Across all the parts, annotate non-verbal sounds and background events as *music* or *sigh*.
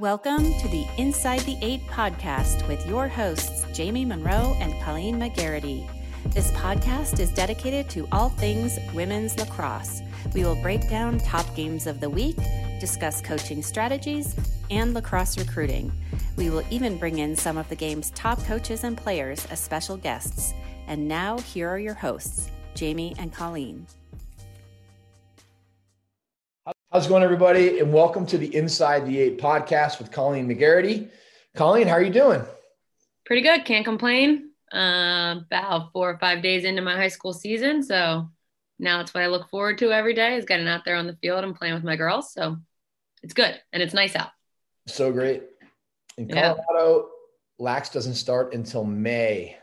Welcome to the Inside the Eight podcast with your hosts, Jamie Munro and Colleen Magarity. This podcast is dedicated to all things women's lacrosse. We will break down top games of the week, discuss coaching strategies, and lacrosse recruiting. We will even bring in some of the game's top coaches and players as special guests. And now, here are your hosts, Jamie and Colleen. How's it going, everybody? And welcome to the Inside the Eight podcast with Colleen Magarity. Colleen, how are you doing? Pretty good. Can't complain. Uh, about four or five days into my high school season. So now it's what I look forward to every day is getting out there on the field and playing with my girls. So it's good. And it's nice out. So great. In Colorado, yeah. Lax doesn't start until May.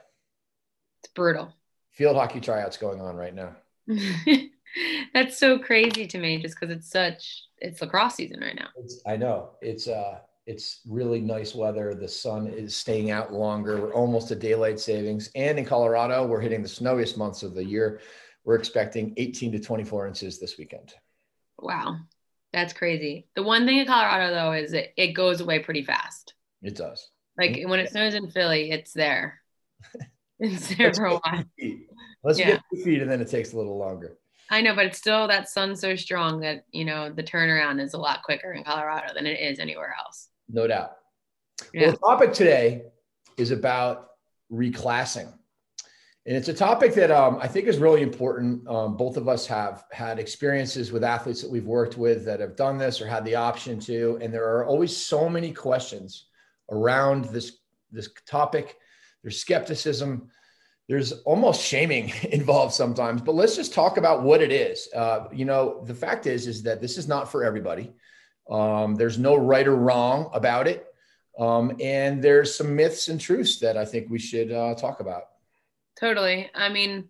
It's brutal. Field hockey tryouts going on right now. *laughs* *laughs* That's so crazy to me, just because it's such it's lacrosse season right now. It's, I know it's uh it's really nice weather. The sun is staying out longer. We're almost at daylight savings, and in Colorado, we're hitting the snowiest months of the year. We're expecting 18 to 24 inches this weekend. Wow, that's crazy. The one thing in Colorado though is it, it goes away pretty fast. It does. Like when it snows in Philly, it's there. *laughs* It's there for a while. Let's yeah. get two feet, and then it takes a little longer. I know, but it's still that sun's so strong that you know the turnaround is a lot quicker in Colorado than it is anywhere else. No doubt. Yeah. Well, the topic today is about reclassing. And it's a topic that um, I think is really important. Um, both of us have had experiences with athletes that we've worked with that have done this or had the option to. And there are always so many questions around this, this topic. There's skepticism there's almost shaming *laughs* involved sometimes but let's just talk about what it is. Uh, you know the fact is is that this is not for everybody. Um, there's no right or wrong about it. Um, and there's some myths and truths that i think we should uh, talk about. Totally. I mean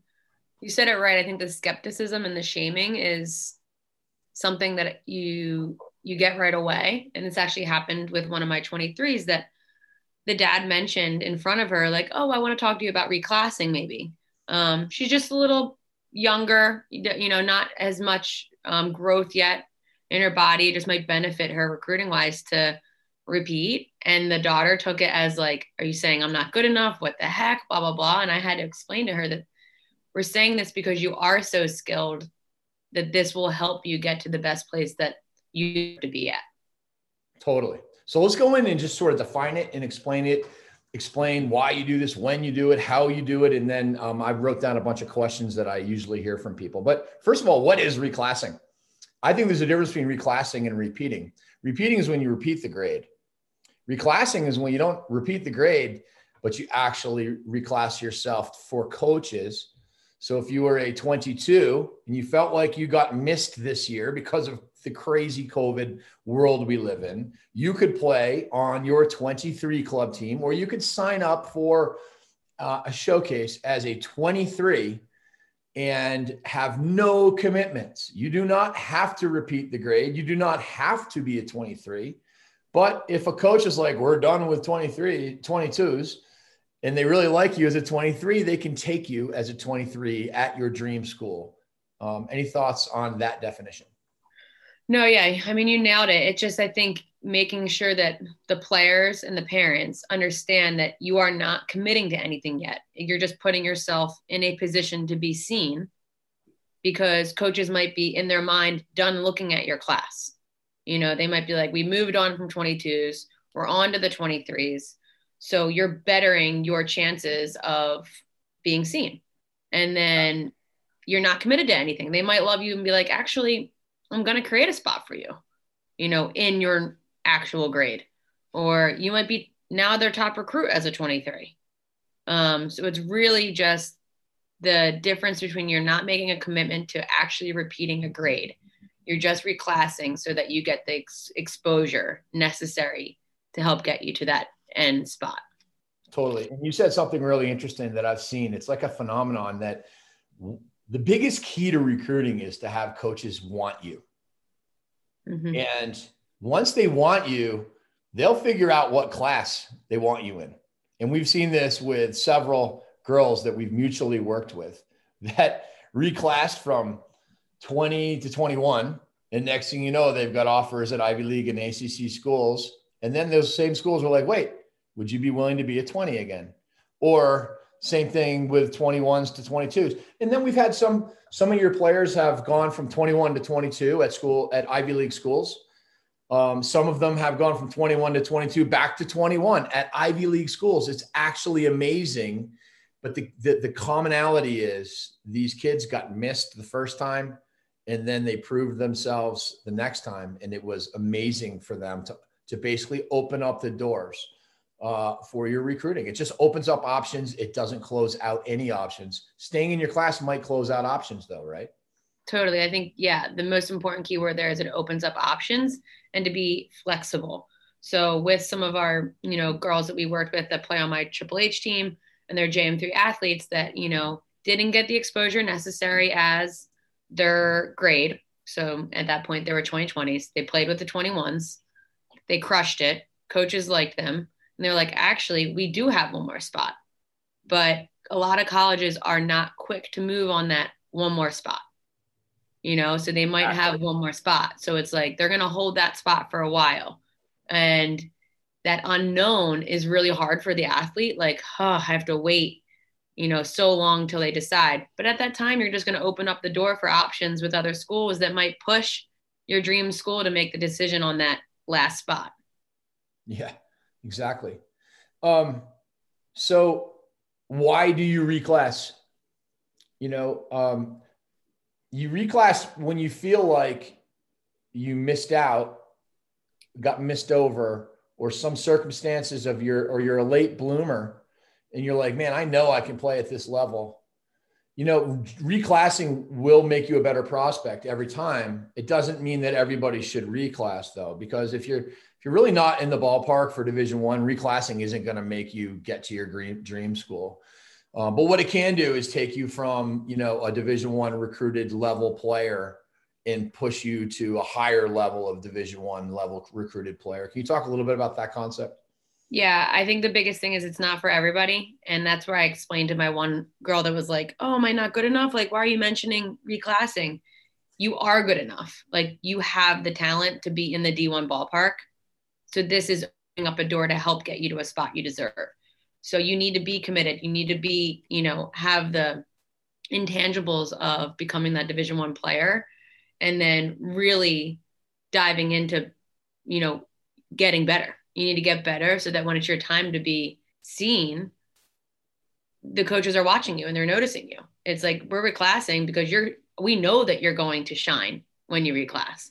you said it right. I think the skepticism and the shaming is something that you you get right away. And it's actually happened with one of my 23s that the dad mentioned in front of her, like, oh, I want to talk to you about reclassing maybe. Um, she's just a little younger, you know, not as much um, growth yet in her body, it just might benefit her recruiting wise to repeat. And the daughter took it as like, are you saying I'm not good enough? What the heck? Blah, blah, blah. And I had to explain to her that we're saying this because you are so skilled that this will help you get to the best place that you have to be at. Totally. So let's go in and just sort of define it and explain it, explain why you do this, when you do it, how you do it. And then um, I wrote down a bunch of questions that I usually hear from people. But first of all, what is reclassing? I think there's a difference between reclassing and repeating. Repeating is when you repeat the grade. Reclassing is when you don't repeat the grade, but you actually reclass yourself for coaches. So if you were a 22 and you felt like you got missed this year because of the crazy COVID world we live in, you could play on your 23 club team, or you could sign up for uh, a showcase as a 23 and have no commitments. You do not have to repeat the grade. You do not have to be a 23. But if a coach is like, we're done with 23, 22s, and they really like you as a 23, they can take you as a 23 at your dream school. Um, any thoughts on that definition? No, yeah. I mean, you nailed it. It's just, I think, making sure that the players and the parents understand that you are not committing to anything yet. You're just putting yourself in a position to be seen because coaches might be in their mind done looking at your class. You know, they might be like, we moved on from 22s, we're on to the 23s. So you're bettering your chances of being seen. And then you're not committed to anything. They might love you and be like, actually, I'm going to create a spot for you, you know, in your actual grade. Or you might be now their top recruit as a 23. Um, so it's really just the difference between you're not making a commitment to actually repeating a grade. You're just reclassing so that you get the ex- exposure necessary to help get you to that end spot. Totally. And you said something really interesting that I've seen. It's like a phenomenon that the biggest key to recruiting is to have coaches want you. Mm-hmm. And once they want you, they'll figure out what class they want you in. And we've seen this with several girls that we've mutually worked with *laughs* that reclassed from 20 to 21. And next thing you know, they've got offers at Ivy League and ACC schools. And then those same schools were like, wait, would you be willing to be a 20 again? Or same thing with 21s to 22s. And then we've had some some of your players have gone from 21 to 22 at school at Ivy League schools. Um, some of them have gone from 21 to 22 back to 21 at Ivy League schools. It's actually amazing. But the, the, the commonality is these kids got missed the first time and then they proved themselves the next time. And it was amazing for them to, to basically open up the doors uh, for your recruiting. It just opens up options. It doesn't close out any options. Staying in your class might close out options, though, right? Totally. I think, yeah, the most important keyword there is it opens up options and to be flexible. So, with some of our, you know, girls that we worked with that play on my Triple H team and they're JM3 athletes that, you know, didn't get the exposure necessary as their grade. So, at that point, they were 2020s. They played with the 21s, they crushed it. Coaches liked them and they're like, actually, we do have one more spot. But a lot of colleges are not quick to move on that one more spot. You know, so they might have one more spot. So it's like they're going to hold that spot for a while. And that unknown is really hard for the athlete. Like, huh, I have to wait, you know, so long till they decide. But at that time, you're just going to open up the door for options with other schools that might push your dream school to make the decision on that last spot. Yeah. Exactly. Um, so why do you reclass? You know, um, you reclass when you feel like you missed out, got missed over, or some circumstances of your, or you're a late bloomer and you're like, man, I know I can play at this level. You know, reclassing will make you a better prospect every time. It doesn't mean that everybody should reclass though, because if you're if you're really not in the ballpark for Division One, reclassing isn't going to make you get to your dream school. Um, but what it can do is take you from you know a Division One recruited level player and push you to a higher level of Division One level recruited player. Can you talk a little bit about that concept? Yeah, I think the biggest thing is it's not for everybody. And that's where I explained to my one girl that was like, Oh, am I not good enough? Like, why are you mentioning reclassing? You are good enough. Like, you have the talent to be in the D1 ballpark. So this is opening up a door to help get you to a spot you deserve. So you need to be committed. You need to be, you know, have the intangibles of becoming that division one player and then really diving into, you know, getting better. You need to get better so that when it's your time to be seen, the coaches are watching you and they're noticing you. It's like we're reclassing because you're we know that you're going to shine when you reclass.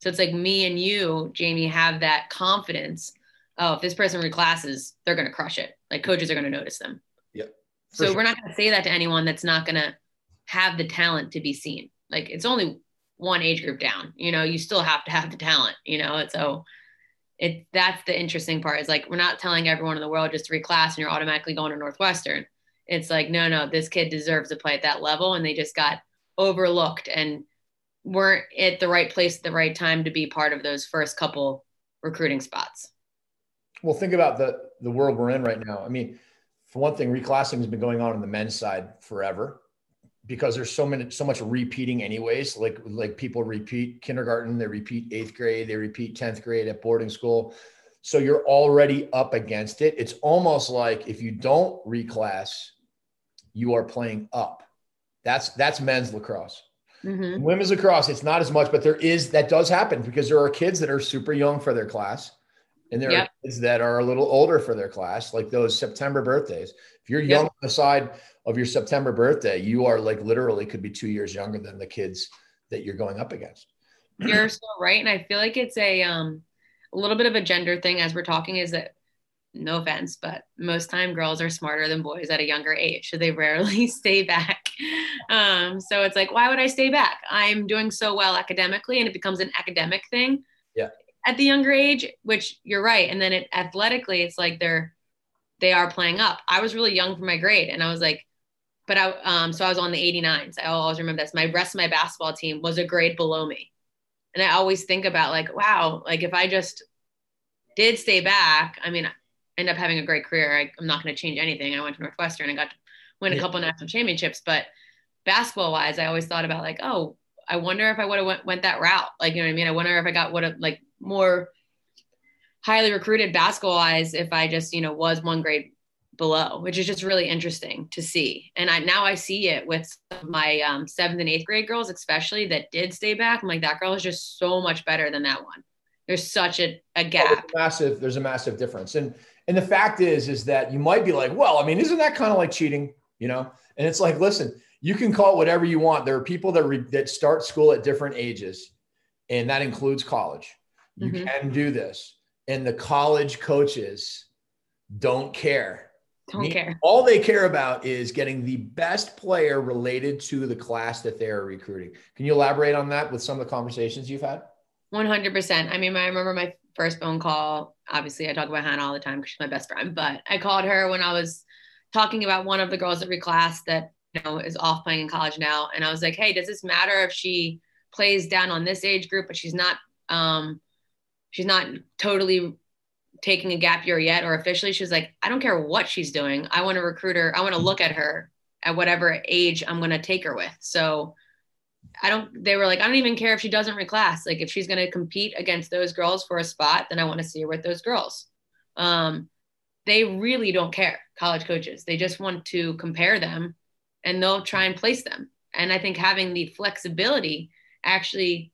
So it's like me and you, Jamie, have that confidence. Oh, if this person reclasses, they're going to crush it. Like coaches are going to notice them. Yep. So sure. we're not going to say that to anyone that's not going to have the talent to be seen. Like it's only one age group down. You know, you still have to have the talent. You know, and so it that's the interesting part. Is like we're not telling everyone in the world just to reclass and you're automatically going to Northwestern. It's like no, no, this kid deserves to play at that level, and they just got overlooked and weren't at the right place at the right time to be part of those first couple recruiting spots. Well, think about the the world we're in right now. I mean, for one thing, reclassing has been going on on the men's side forever because there's so many so much repeating anyways. Like like people repeat kindergarten, they repeat eighth grade, they repeat 10th grade at boarding school. So you're already up against it. It's almost like if you don't reclass, you are playing up. That's that's men's lacrosse. Mm-hmm. Women's lacrosse, it's not as much, but there is that does happen because there are kids that are super young for their class, and there yep. are kids that are a little older for their class, like those September birthdays. If you're young yep. on the side of your September birthday, you are like literally could be two years younger than the kids that you're going up against. You're so right, and I feel like it's a um a little bit of a gender thing as we're talking. Is that no offense, but most time girls are smarter than boys at a younger age. So they rarely *laughs* stay back. Um, so it's like, why would I stay back? I'm doing so well academically and it becomes an academic thing. Yeah. At the younger age, which you're right. And then it athletically, it's like they're they are playing up. I was really young for my grade and I was like, but I um so I was on the 89s. I always remember this. My rest of my basketball team was a grade below me. And I always think about like, wow, like if I just did stay back, I mean, end up having a great career. I, am not going to change anything. I went to Northwestern and got to win a yeah. couple national championships, but basketball wise, I always thought about like, oh, I wonder if I would have went, went that route. Like, you know what I mean? I wonder if I got what like more highly recruited basketball wise if I just, you know, was one grade below, which is just really interesting to see. And I now I see it with my um, seventh and eighth grade girls, especially that did stay back. I'm like, that girl is just so much better than that one. There's such a, a gap. Oh, there's a massive, there's a massive difference. And and the fact is, is that you might be like, well, I mean, isn't that kind of like cheating? You know? And it's like, listen, you can call it whatever you want. There are people that re- that start school at different ages, and that includes college. You mm-hmm. can do this, and the college coaches don't care. Don't Me, care. All they care about is getting the best player related to the class that they are recruiting. Can you elaborate on that with some of the conversations you've had? 100%. I mean, I remember my first phone call. Obviously, I talk about Hannah all the time because she's my best friend, but I called her when I was talking about one of the girls that reclassed that you know is off playing in college now. And i was like hey does this matter if she plays down on this age group but she's not um she's not totally taking a gap year yet or officially? She's like i don't care what she's doing. I want to recruit her. I want to look at her at whatever age i'm going to take her with. So i don't they were like i don't even care if she doesn't reclass like if she's going to compete against those girls for a spot then i want to see her with those girls um they really don't care college coaches they just want to compare them and they'll try and place them. And I think having the flexibility actually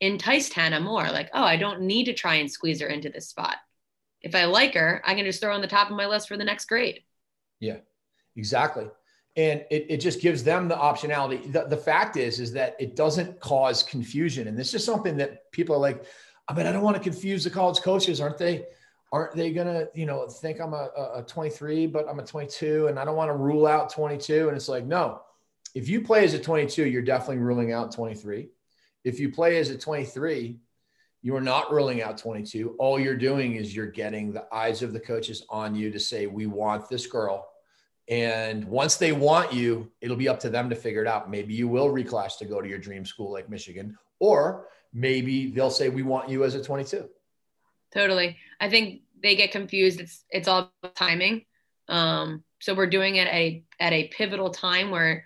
enticed Hannah more like, oh, I don't need to try and squeeze her into this spot. If I like her, I can just throw on the top of my list for the next grade. Yeah, exactly. And it, it just gives them the optionality. The, the fact is, is that it doesn't cause confusion. And this is something that people are like, I mean, I don't want to confuse the college coaches, aren't they? aren't they gonna you know think i'm a, a 23 but i'm a 22 and i don't want to rule out 22 and it's like no if you play as a 22 you're definitely ruling out 23 if you play as a 23 you are not ruling out 22 all you're doing is you're getting the eyes of the coaches on you to say we want this girl and once they want you it'll be up to them to figure it out maybe you will reclass to go to your dream school like michigan or maybe they'll say we want you as a 22 Totally. I think they get confused. It's it's all timing. Um, so we're doing it at a at a pivotal time where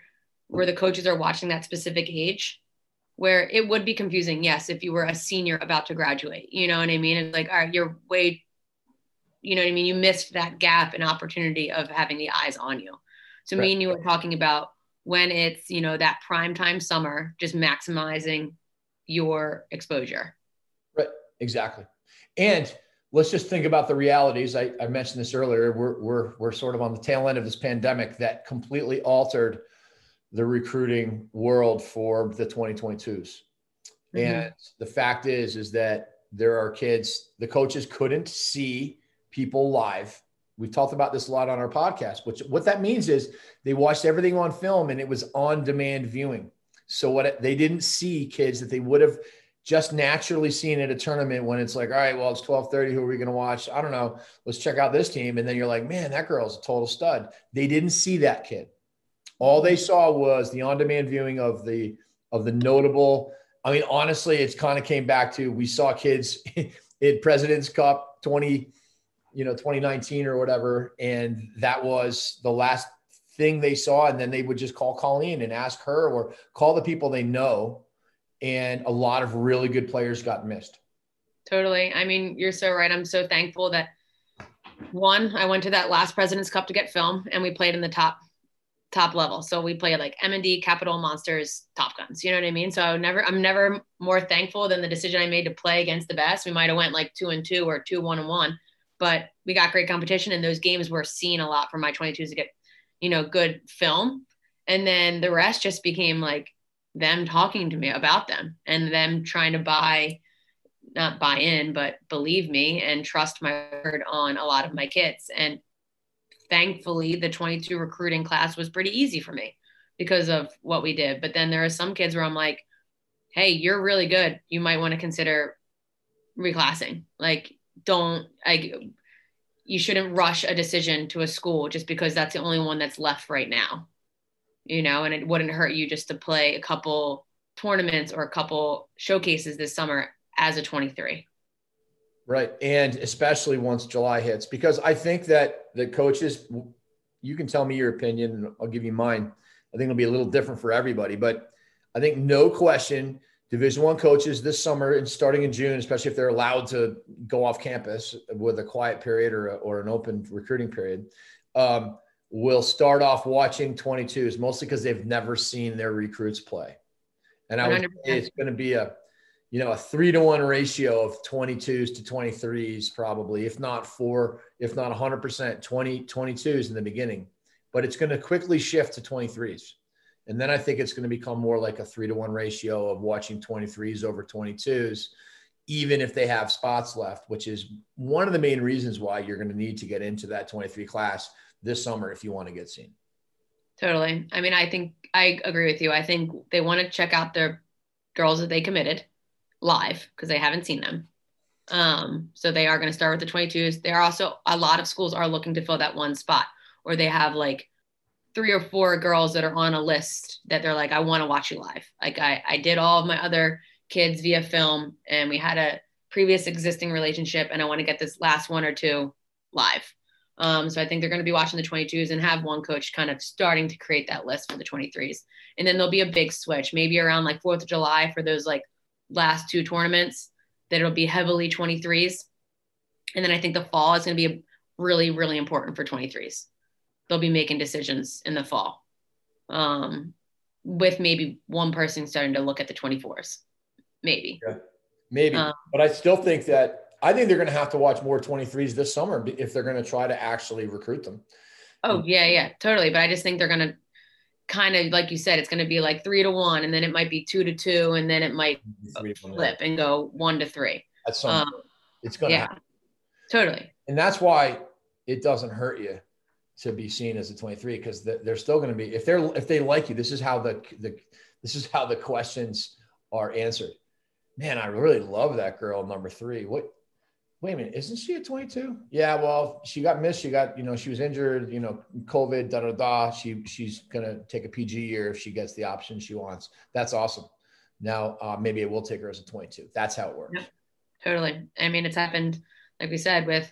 where the coaches are watching that specific age where it would be confusing yes if you were a senior about to graduate you know what i mean it's like all right you're way you know what i mean you missed that gap and opportunity of having the eyes on you so right. me and you were talking about when it's you know that prime time summer just maximizing your exposure right exactly and let's just think about the realities. I, I mentioned this earlier. We're, we're, we're sort of on the tail end of this pandemic that completely altered the recruiting world for the 2022s. Mm-hmm. And the fact is, is that there are kids, the coaches couldn't see people live. We've talked about this a lot on our podcast, which what that means is they watched everything on film and it was on demand viewing. So what they didn't see kids that they would have just naturally seen at a tournament when it's like, all right, well, it's 1230. Who are we going to watch? I don't know. Let's check out this team. And then you're like, man, that girl's a total stud. They didn't see that kid. All they saw was the on-demand viewing of the of the notable. I mean, honestly, it's kind of came back to we saw kids *laughs* in President's Cup 20, you know, 2019 or whatever, and that was the last thing they saw. And then they would just call Colleen and ask her or call the people they know and a lot of really good players got missed. Totally. I mean, you're so right. I'm so thankful that one, I went to that last President's Cup to get film, and we played in the top top level. So we played like M and D, Capital Monsters, Top Guns. You know what I mean? So I never, I'm never more thankful than the decision I made to play against the best. We might have went like two and two or two one and one, but we got great competition, and those games were seen a lot for my 22s to get, you know, good film. And then the rest just became like them talking to me about them and them trying to buy not buy in but believe me and trust my word on a lot of my kids. And thankfully the 22 recruiting class was pretty easy for me because of what we did. But then there are some kids where i'm like hey you're really good. You might want to consider reclassing. Like don't like you shouldn't rush a decision to a school just because that's the only one that's left right now you know, and it wouldn't hurt you just to play a couple tournaments or a couple showcases this summer as a 23. Right. And especially once July hits, because I think that the coaches, you can tell me your opinion I'll give you mine. I think it'll be a little different for everybody, but I think no question Division One coaches this summer and starting in June, especially if they're allowed to go off campus with a quiet period or, a, or an open recruiting period, um, will start off watching 22s mostly because they've never seen their recruits play. And I would say it's going to be a, you know, a three to one ratio of 22s to 23s, probably, if not four, if not 100%, 20, 22s in the beginning. But it's going to quickly shift to 23s. And then I think it's going to become more like a three to one ratio of watching 23s over 22s, even if they have spots left, which is one of the main reasons why you're going to need to get into that 23 class this summer if you want to get seen. Totally. I mean, I think I agree with you. I think they want to check out their girls that they committed live because they haven't seen them. Um, so they are going to start with the 22s. There are also a lot of schools are looking to fill that one spot, or they have like three or four girls that are on a list that they're like, I want to watch you live. Like I, I did all of my other kids via film, and we had a previous existing relationship, and I want to get this last one or two live. Um, so I think they're going to be watching the 22s and have one coach kind of starting to create that list for the 23s. And then there'll be a big switch, maybe around like 4th of July for those like last two tournaments that it'll be heavily 23s. And then I think the fall is going to be really, really important for 23s. They'll be making decisions in the fall um, with maybe one person starting to look at the 24s. Maybe. Yeah, maybe. Um, but I still think that I think they're going to have to watch more 23s this summer if they're going to try to actually recruit them. Oh, yeah, yeah, totally. But I just think they're going to kind of, like you said, it's going to be like three to one, and then it might be two to two, and then it might flip and go one to three. That's something. Um, it's going to yeah, happen. Totally. And that's why it doesn't hurt you to be seen as a 23 because they're still going to be if they're if they like you this is how the the this is how the questions are answered man i really love that girl number three what wait a minute, isn't she a 22? Yeah, well, she got missed. She got, you know, she was injured, you know, COVID, da da da. She she's gonna take a PG year if she gets the option she wants. That's awesome. Now uh, maybe it will take her as a 22. That's how it works. Totally. I mean, it's happened, like we said, with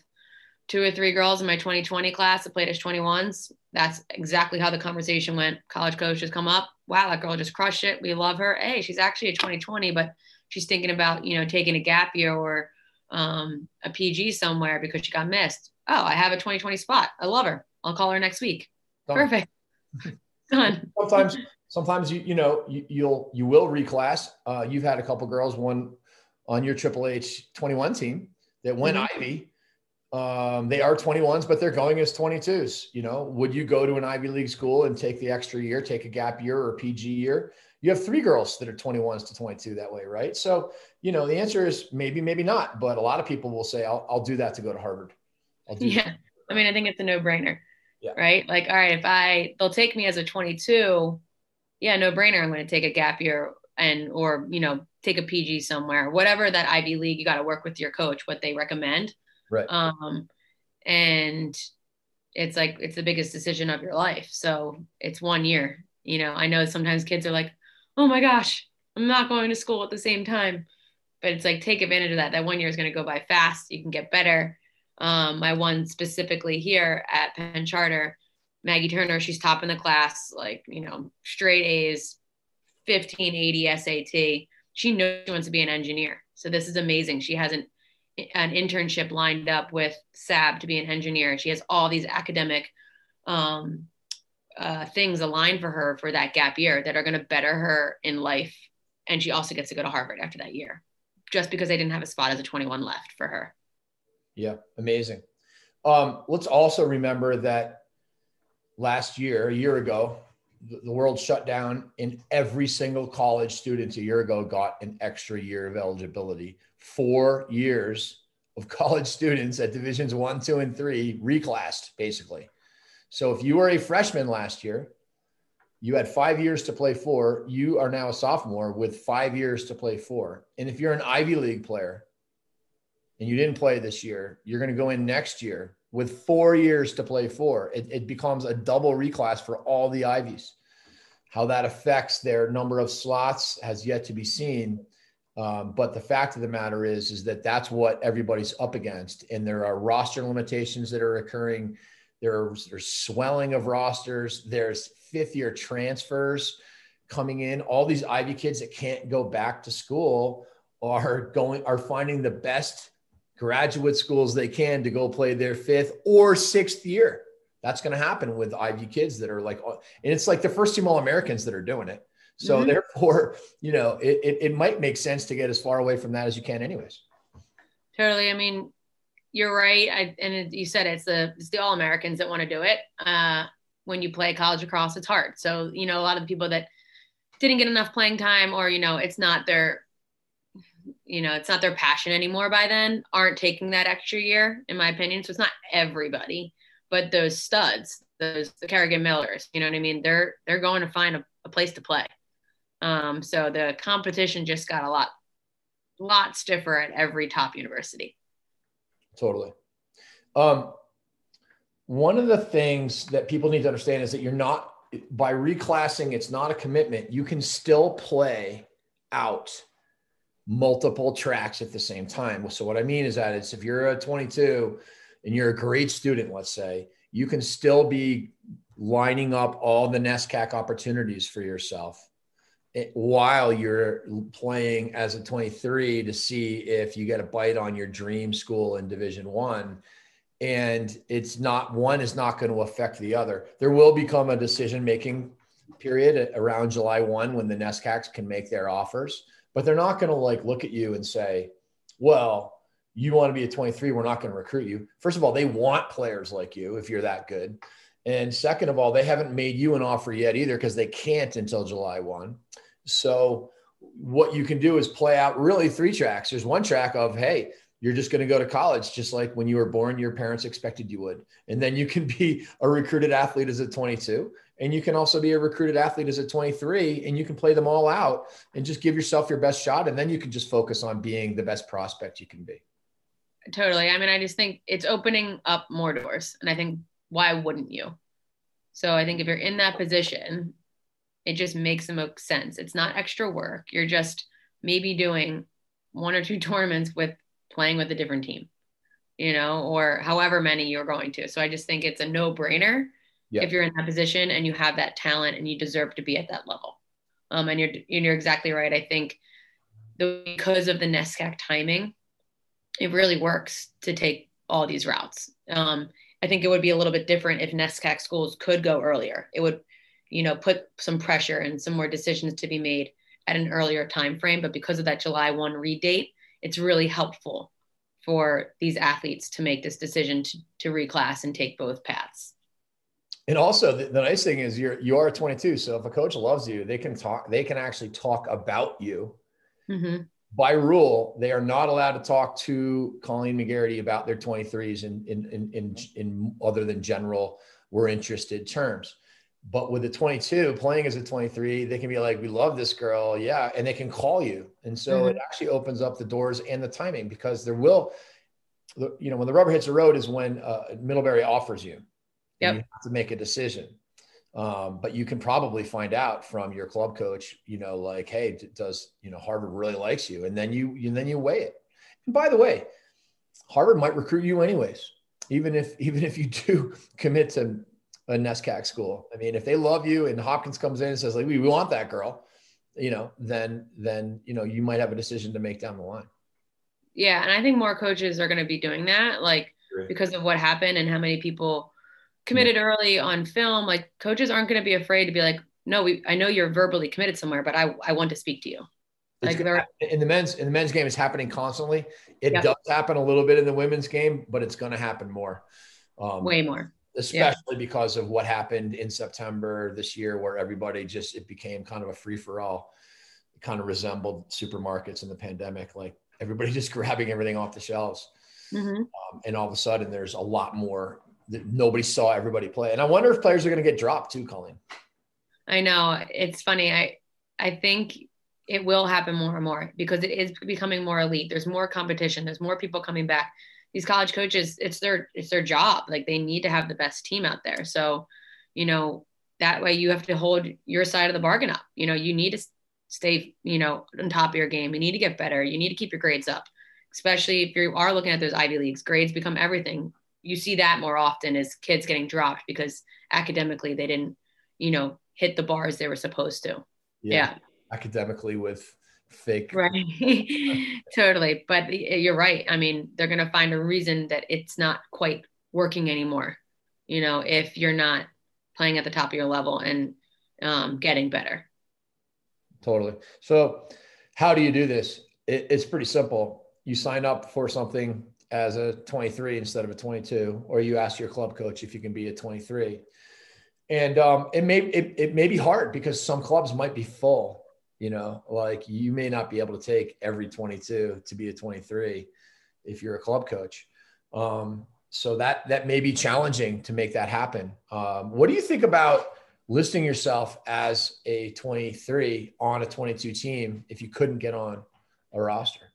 two or three girls in my 2020 class that played as 21s. That's exactly how the conversation went. College coaches come up. Wow, that girl just crushed it. We love her. Hey, she's actually a 2020, but she's thinking about, you know, taking a gap year or um, a PG somewhere because she got missed. Oh, I have a 2020 spot. I love her. I'll call her next week. Done. Perfect. *laughs* Done. sometimes, sometimes you you know you, you'll you will reclass. Uh, you've had a couple girls, one on your Triple H 21 team that went mm-hmm. Ivy. Um, they are 21s, but they're going as 22s. You know, would you go to an Ivy League school and take the extra year, take a gap year or PG year? You have three girls that are 21s to 22 that way, right? So you know, the answer is maybe, maybe not. But a lot of people will say, I'll, I'll do that to go to Harvard. *laughs* yeah. That. I mean, I think it's a no brainer. Yeah. Right. Like, all right, if I, they'll take me as a 22. Yeah, no brainer. I'm going to take a gap year and, or, you know, take a PG somewhere, whatever that Ivy League, you got to work with your coach, what they recommend. Right. Um, and it's like, it's the biggest decision of your life. So it's one year. You know, I know sometimes kids are like, oh my gosh, I'm not going to school at the same time but it's like take advantage of that. That one year is going to go by fast. You can get better. Um, my one specifically here at Penn Charter, Maggie Turner, she's top in the class, like, you know, straight A's, 1580 SAT. She knows she wants to be an engineer. So this is amazing. She has an, internship lined up with SAB to be an engineer. She has all these academic um, uh, things aligned for her for that gap year that are going to better her in life. And she also gets to go to Harvard after that year just because they didn't have a spot as a 21 left for her. Yeah, amazing. Um, let's also remember that last year, a year ago, the world shut down, and every single college student a year ago got an extra year of eligibility. Four years of *laughs* college students at divisions one, two, and three reclassed basically. So if you were a freshman last year, you had five years to play four. You are now a sophomore with five years to play four. And if you're an Ivy League player and you didn't play this year, you're going to go in next year with four years to play four. It, it becomes a double reclass for all the Ivies. How that affects their number of slots has yet to be seen. Um, but the fact of the matter is, is that that's what everybody's up against. And there are roster limitations that are occurring. There's, there's swelling of rosters. There's fifth year transfers coming in. All these Ivy kids that can't go back to school are going are finding the best graduate schools they can to go play their fifth or sixth year. That's going to happen with Ivy kids that are like, and it's like the first team All Americans that are doing it. So mm-hmm. therefore, *laughs* you know, it, it, it might make sense to get as far away from that as you can, anyways. Totally. I mean, you're right. I, and it, you said it's the it's the All Americans that want to do it. Uh, when you play college lacrosse, it's hard. So you know, a lot of the people that didn't get enough playing time, or you know, it's not their you know, it's not their passion anymore by then, aren't taking that extra year, in my opinion. So it's not everybody, but those studs, those the Kerrigan Millers, you know what I mean? They're they're going to find a, a place to play. Um, so the competition just got a lot, lot stiffer at every top university. Totally. Um, one of the things that people need to understand is that you're not by reclassing. It's not a commitment. You can still play out multiple tracks at the same time. So what I mean is that it's if you're a 22 and you're a great student, let's say, you can still be lining up all the NESCAC opportunities for yourself while you're playing as a 23 to see if you get a bite on your dream school in division one. And it's not one is not going to affect the other. There will become a decision making period around july 1 when the nescacs can make their offers but they're not going to like look at you and say well you want to be a 23 we're not going to recruit you. First of all they want players like you if you're that good. And second of all, they haven't made you an offer yet either because they can't until July 1. So what you can do is play out really three tracks. There's one track of, hey, you're just going to go to college just like when you were born your parents expected you would. And then you can be a recruited athlete as a 22 and you can also be a recruited athlete as a 23 and you can play them all out and just give yourself your best shot and then you can just focus on being the best prospect you can be. Totally. I mean i just think it's opening up more doors and i think why wouldn't you? So i think if you're in that position it just makes the most sense. It's not extra work. You're just maybe doing one or two *laughs* tournaments with playing with a different team, you know, or however many you're going to. So I just think it's a no brainer yep. if you're in that position and you have that talent and you deserve to be at that level. Um, and you're, and you're exactly right. I think the, because of the NESCAC timing, it really works to take all these routes. Um, I think it would be a little bit different if NESCAC schools could go earlier. It would you know put some pressure and some more decisions to be made at an earlier time frame. But because of that july 1 read date it's really helpful for these athletes to make this decision to, to reclass and take both paths. And also the, the, nice thing is you're you are 22 so if a coach loves you they can talk they can actually talk about you. Mm-hmm. by rule they are not allowed to talk to colleen magarity about their 23s in in in, in, in other than general we're interested terms but with the 22 playing as a 23, they can be like, we love this girl. Yeah. And they can call you. And so mm-hmm. it actually opens up the doors and the timing because there will, you know, when the rubber hits the road is when uh, Middlebury offers you. Yep. You have to make a decision. Um, but you can probably find out from your club coach, you know, like, hey, does you know Harvard really likes you? And then you, and then you weigh it. And by the way, Harvard might recruit you anyways, even if even if you *laughs* do commit to a NESCAC school. I mean, if they love you and Hopkins comes in and says like, we, we want that girl, you know, then, then, you know, you might have a decision to make down the line. Yeah. And I think more coaches are going to be doing that, like Great. because of what happened and how many people committed yeah. early on film, like coaches aren't going to be afraid to be like, no, we, I know you're verbally committed somewhere, but I, I want to speak to you. Like in the men's in the men's game is happening constantly. It does happen a little bit in the women's game, but it's going to happen more. Um, Way more especially yeah. because of what happened in September this year, where everybody just it became kind of a free for all. It kind of resembled supermarkets in the pandemic, like everybody *laughs* just grabbing everything off the shelves. Mm-hmm. Um, and all of a sudden, there's a lot more that nobody saw everybody play. And I wonder if players are going to get dropped too, Colleen. I know it's funny. I I think it will happen more and more because it is becoming more elite. There's more competition. There's more people coming back these college coaches it's their it's their job. Like they need to have the best team out there. So you know that way you have to hold your side of the bargain up. You know you need to stay you know on top of your game. You need to get better. You need to keep your grades up especially if you are looking at those ivy leagues. Grades become everything. You see that more often as kids getting dropped because academically they didn't you know hit the bars they were supposed to. Yeah. yeah. academically with fake. Right. *laughs* Totally. But you're right. I mean they're going to find a reason that it's not quite working anymore you know if you're not playing at the top of your level and um, getting better. Totally. So how do you do this? It, it's pretty simple. You sign up for something as a 23 instead of a 22 or you ask your club coach if you can be a 23 and um, it may it, it may be hard because some clubs might be full you know like you may not be able to take every 22 to be a 23 if you're a club coach. Um, so that that may be challenging to make that happen. Um, what do you think about listing yourself as a 23 on a 22 team if you couldn't get on a roster?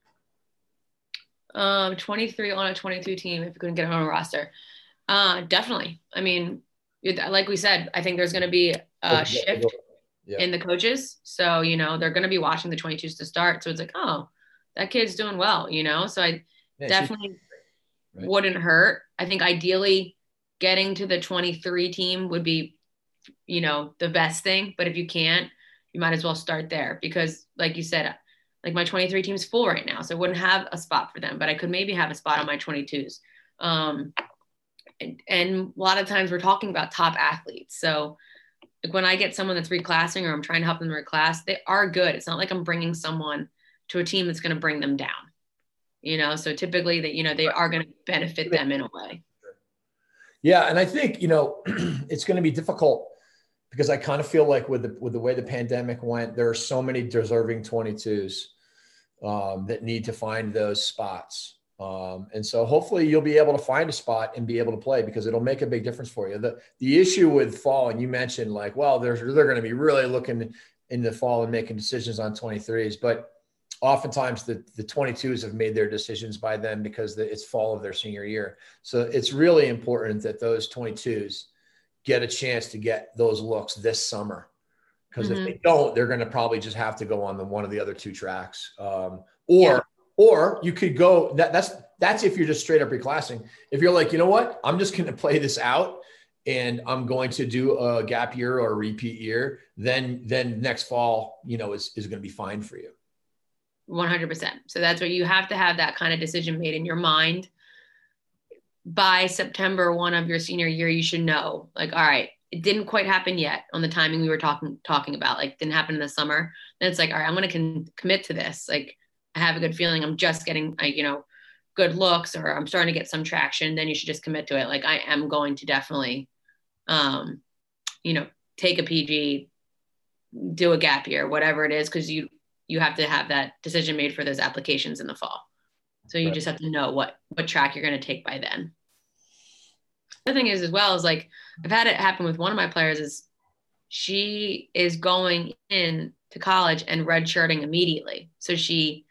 Um 23 on a 22 team if you couldn't get on a roster. Uh definitely. I mean like we said i think there's going to be a shift yeah. in the coaches. So, you know, they're going to be watching the 22s to start. So it's like, oh, that kid's doing well, you know? So I yeah, definitely right. wouldn't hurt. I think ideally getting to the 23 team would be, you know, the best thing. But if you can't, you might as well start there because, like you said, like my 23 team's full right now. So I wouldn't have a spot for them, but I could maybe have a spot on my 22s. Um, and, and a lot of times we're talking about top athletes. So, like when I get someone that's reclassing or I'm trying to help them reclass, they are good. It's not like I'm bringing someone to a team that's going to bring them down. You know, so typically that you know they are going to benefit them in a way. Yeah, and I think you know *clears throat* it's going to be difficult because I kind of feel like with the with the way the pandemic went, there are so many deserving 22s um, that need to find those spots. Um, and so hopefully you'll be able to find a spot and be able to play because it'll make a big difference for you. The the issue with fall, and you mentioned like, well, there's they're going to be really looking in the fall and making decisions on 23s, but oftentimes the, the 22s have made their decisions by then because the, it's fall of their senior year. So it's really important that those 22s get a chance to get those looks this summer. Because mm-hmm. if they don't, they're going to probably just have to go on the one of the other two tracks. Um, or yeah or you could go that that's that's if you're just straight up reclassing. If you're like, you know what, I'm just going to play this out and I'm going to do a gap year or a repeat year, then then next fall, you know, is is going to be fine for you. 100%. So that's what you have to have that kind of decision made in your mind. By September 1 of your senior year, you should know like, all right, it didn't quite happen yet on the timing we were talking talking about, like didn't happen in the summer. Then it's like, all right, I'm going to con- commit to this. Like I have a good feeling I'm just getting, you know, good looks or I'm starting to get some traction, then you should just commit to it. Like I am going to definitely, um, you know, take a PG, do a gap year, whatever it is, because you you have to have that decision made for those applications in the fall. So you right. just have to know what what track you're going to take by then. The thing is, as well, is like I've had it happen with one of my players. Is she is going in to college and redshirting immediately. So she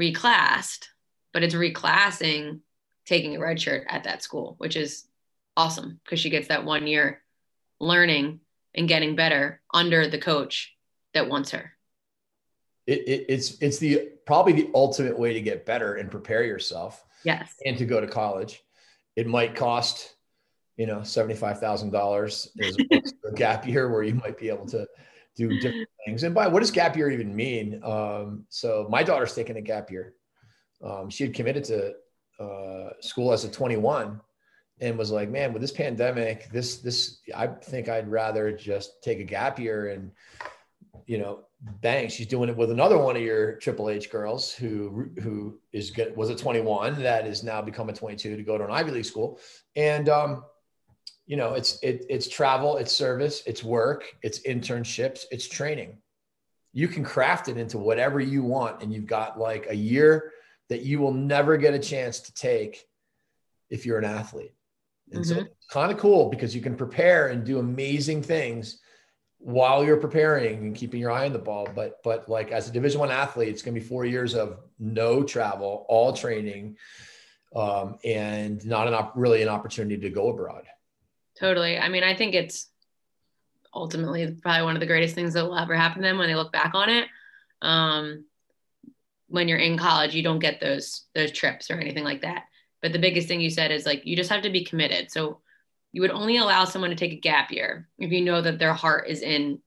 reclassed, but it's reclassing taking a red shirt at that school, which is awesome because she gets that one year learning and getting better under the coach that wants her. It, it, it's it's the probably the ultimate way to get better and prepare yourself. Yes. And to go to college, it might cost you know seventy five thousand dollars a *laughs* gap year where you might be able to do different things. And by what does gap year even mean? Um, so my daughter's taking a gap year. Um, she had committed to uh, school as a 21 and was like, man, with this pandemic, this, this, I think I'd rather just take a gap year and, you know, bang, she's doing it with another one of your Triple H girls who, who is was a 21 that is now become a 22 to go to an Ivy League school. And, um, you know, it's it, it's travel, it's service, it's work, it's internships, it's training. You can craft it into whatever you want, and you've got like a year that you will never get a chance to take if you're an athlete. And mm-hmm. so it's kind of cool because you can prepare and do amazing things while you're preparing and keeping your eye on the ball. But but like as a Division One athlete, it's going to be four years of no travel, all training, um, and not an op- really an opportunity to go abroad. Totally. I mean, I think it's ultimately probably one of the greatest things that will ever happen to them when they look back on it. Um, when you're in college, you don't get those those trips or anything like that. But the biggest thing you said is like you just have to be committed. So you would only allow someone to take a gap year if you know that their heart is in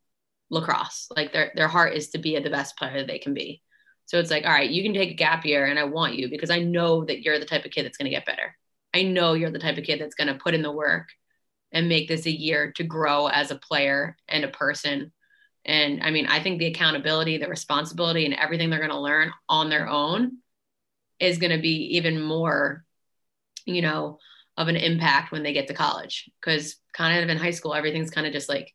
lacrosse. Like their their heart is to be the best player that they can be. So it's like, all right, you can take a gap year and I want you because I know that you're the type of kid that's going to get better. I know you're the type of kid that's going to put in the work and make this a year to grow as a player and a person. And I mean, I think the accountability, the responsibility, and everything they're going to learn on their own is going to be even more, you know, of an impact when they get to college. Because kind of in high school, everything's kind of just like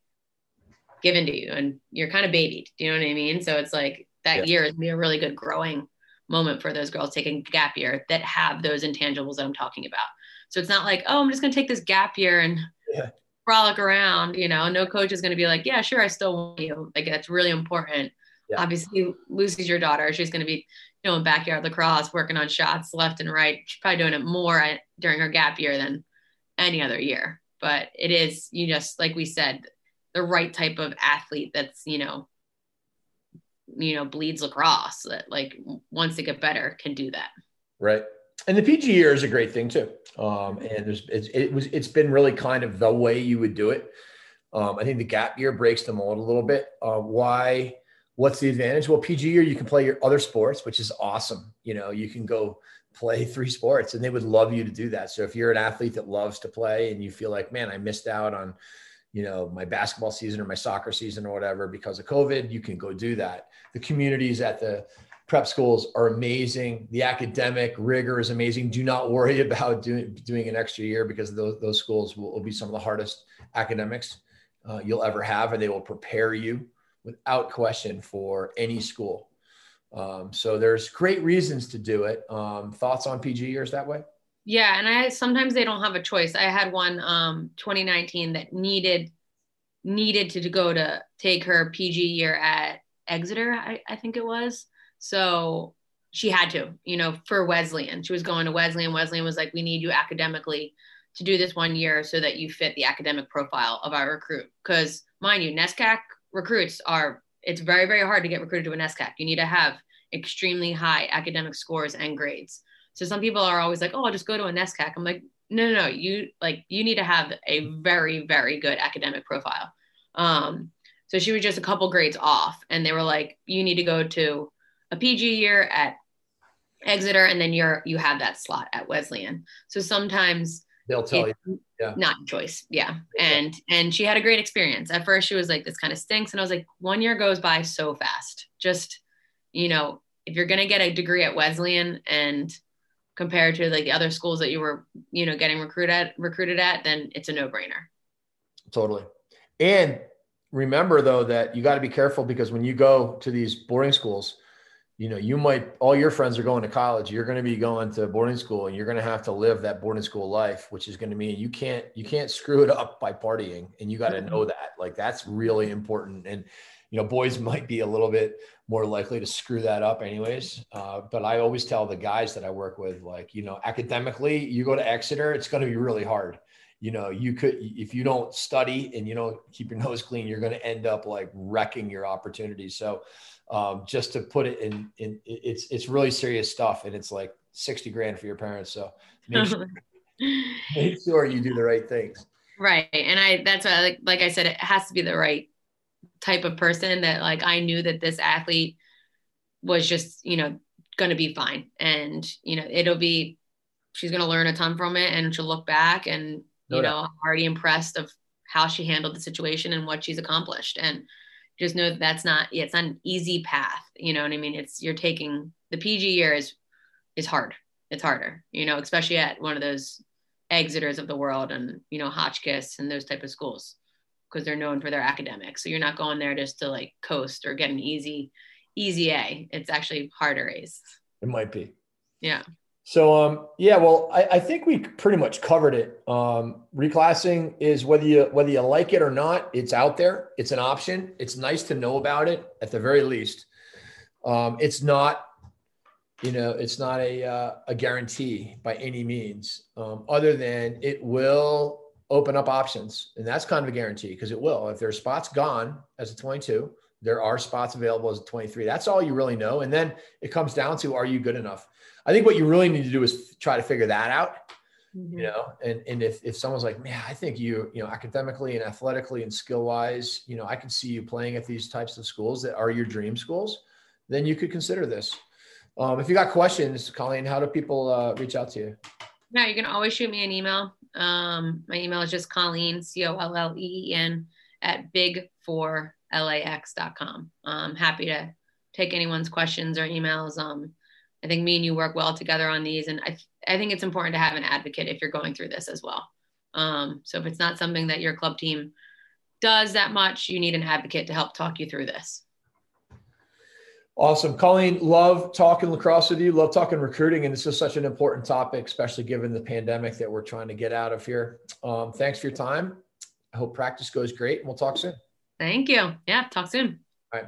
given to you and you're kind of babied. Do you know what I mean? So it's like that yeah. year is be a really good growing moment for those girls taking gap year that have those intangibles that I'm talking about. So it's not like, oh, I'm just going to take this gap year and yeah. frolic around. You know, no coach is going to be like, yeah, sure, I still want you. Like that's really important. Yeah. Obviously, Lucy's your daughter. She's going to be, you know, backyard lacrosse, working on shots left and right. She's probably doing it more during her gap year than any other year. But it is, you just like we said, the right type of athlete that's, you know, you know, bleeds lacrosse that like wants to get better can do that. Right. And the PG year is a great thing too. Um, and there's, it's, it was, it's been really kind of the way you would do it. Um, I think the gap year breaks the mold a little bit. Uh, why, what's the advantage? Well, PG year, you can play your other sports, which is awesome. You know, you can go play *laughs* three sports and they would love you to do that. So if you're an athlete that loves to play and you feel like, man, I missed out on, you know, my basketball season or my soccer season or whatever because of COVID, you can go do that. The communities at the prep schools are amazing. The academic rigor is amazing. Do not worry *laughs* about doing, doing an extra year because those, those schools will, will be some of the hardest academics uh, you'll ever have, and they will prepare you without question for any school. Um, so there's great reasons to do it. Um, thoughts on PG years that way? Yeah, and I sometimes they don't have a choice. I had one um 2019 that needed needed to go to take her PG year at Exeter, I, I think it was. So she had to, you know, for Wesleyan. She was going to Wesleyan. Wesleyan was like, we need you academically to do this one year so that you fit the academic profile of our recruit. Because mind you, NESCAC recruits are it's very, very hard to get recruited to a NESCAC. You need to have extremely high academic scores and grades. So some people are always like, oh, I'll just go to a NESCAC. I'm like, no, no, no. You like you need to have a very, very good academic profile. Um, so she was just a couple grades off, and they were like, you need to go to a PG year at Exeter, and then you're you have that slot at Wesleyan. So sometimes they'll tell you, yeah, not choice, yeah. And and she had a great experience. At first, she was like, this kind of stinks, and I was like, one year goes by so fast. Just you know, if you're gonna get a degree at Wesleyan and compared to like the other schools that you were, you know, getting recruited at, recruited at, then it's a no brainer. Totally. And remember though that you got to be careful because when you go to these boarding schools, you know, you might all your friends are going to college. You're going to be going to boarding school, and you're going to have to live that boarding school life, which is going to mean you can't you can't screw it up by partying, and you got to know that. Like that's really important. And you know, boys might be a little bit more likely to screw that up anyways. Uh, but I always tell the guys that I work with, like, you know, academically, you go to Exeter, it's going to be really hard. You know, you could, if you don't study and you don't keep your *laughs* nose clean, you're going to end up like wrecking your opportunities. So, um, just to put it in, in, it's, it's really serious stuff. And it's like 60 grand for your parents. So make sure, *laughs* make sure you do the right things. Right. And I, that's why, like, like I said, it has to be the right type of person that like I knew that this athlete was just, you know, going to be fine. And, you know, it'll be, she's going to learn a ton from it and she'll look back and, you doubt. know, I'm already impressed of how she handled the situation and what she's accomplished. And just know that that's not, yeah, it's not an easy path. You know what I mean? It's, you're taking the PG year is, is hard. It's harder, you know, especially at one of those exeters of the world and, you know, Hotchkiss and those type of schools because they're known for their academics. So you're not going there just to like coast or get an easy, easy A. It's actually harder A's. It might be. Yeah. So um yeah, well I, I think we pretty much covered it. Um reclassing is whether you whether you like it or not, it's out there. It's an option. It's nice to know about it at the very least. Um, it's not, you know, it's not a uh, a guarantee by any means, um, other than it will open up options. And that's kind of a guarantee because it will. If there's spots gone as a 22, there are spots available as a 23. That's all you really know. And then it comes down to are you good enough? I think what you really need to do is try to figure that out. mm-hmm. you know and and if, if someone's like man i think you you know academically and athletically and skill wise you know i can see you playing at these types of schools that are your dream schools then you could consider this um, if you got questions colleen how do people uh, reach out to you yeah you can always shoot me an email um, my email is just colleen c-o-l-l-e-e-n at big four lax.com i'm happy to take anyone's questions or emails um, I think me and you work well together on these. And I, I think it's important to have an advocate if you're going through this as well. Um, so if it's not something that your club team does that much, you need an advocate to help talk you through this. Awesome. Colleen, love talking lacrosse with you. Love talking recruiting. And this is such an important topic, especially given the pandemic that we're trying to get out of here. Um, thanks for your time. I hope practice goes great and we'll talk soon. Thank you. Yeah, talk soon.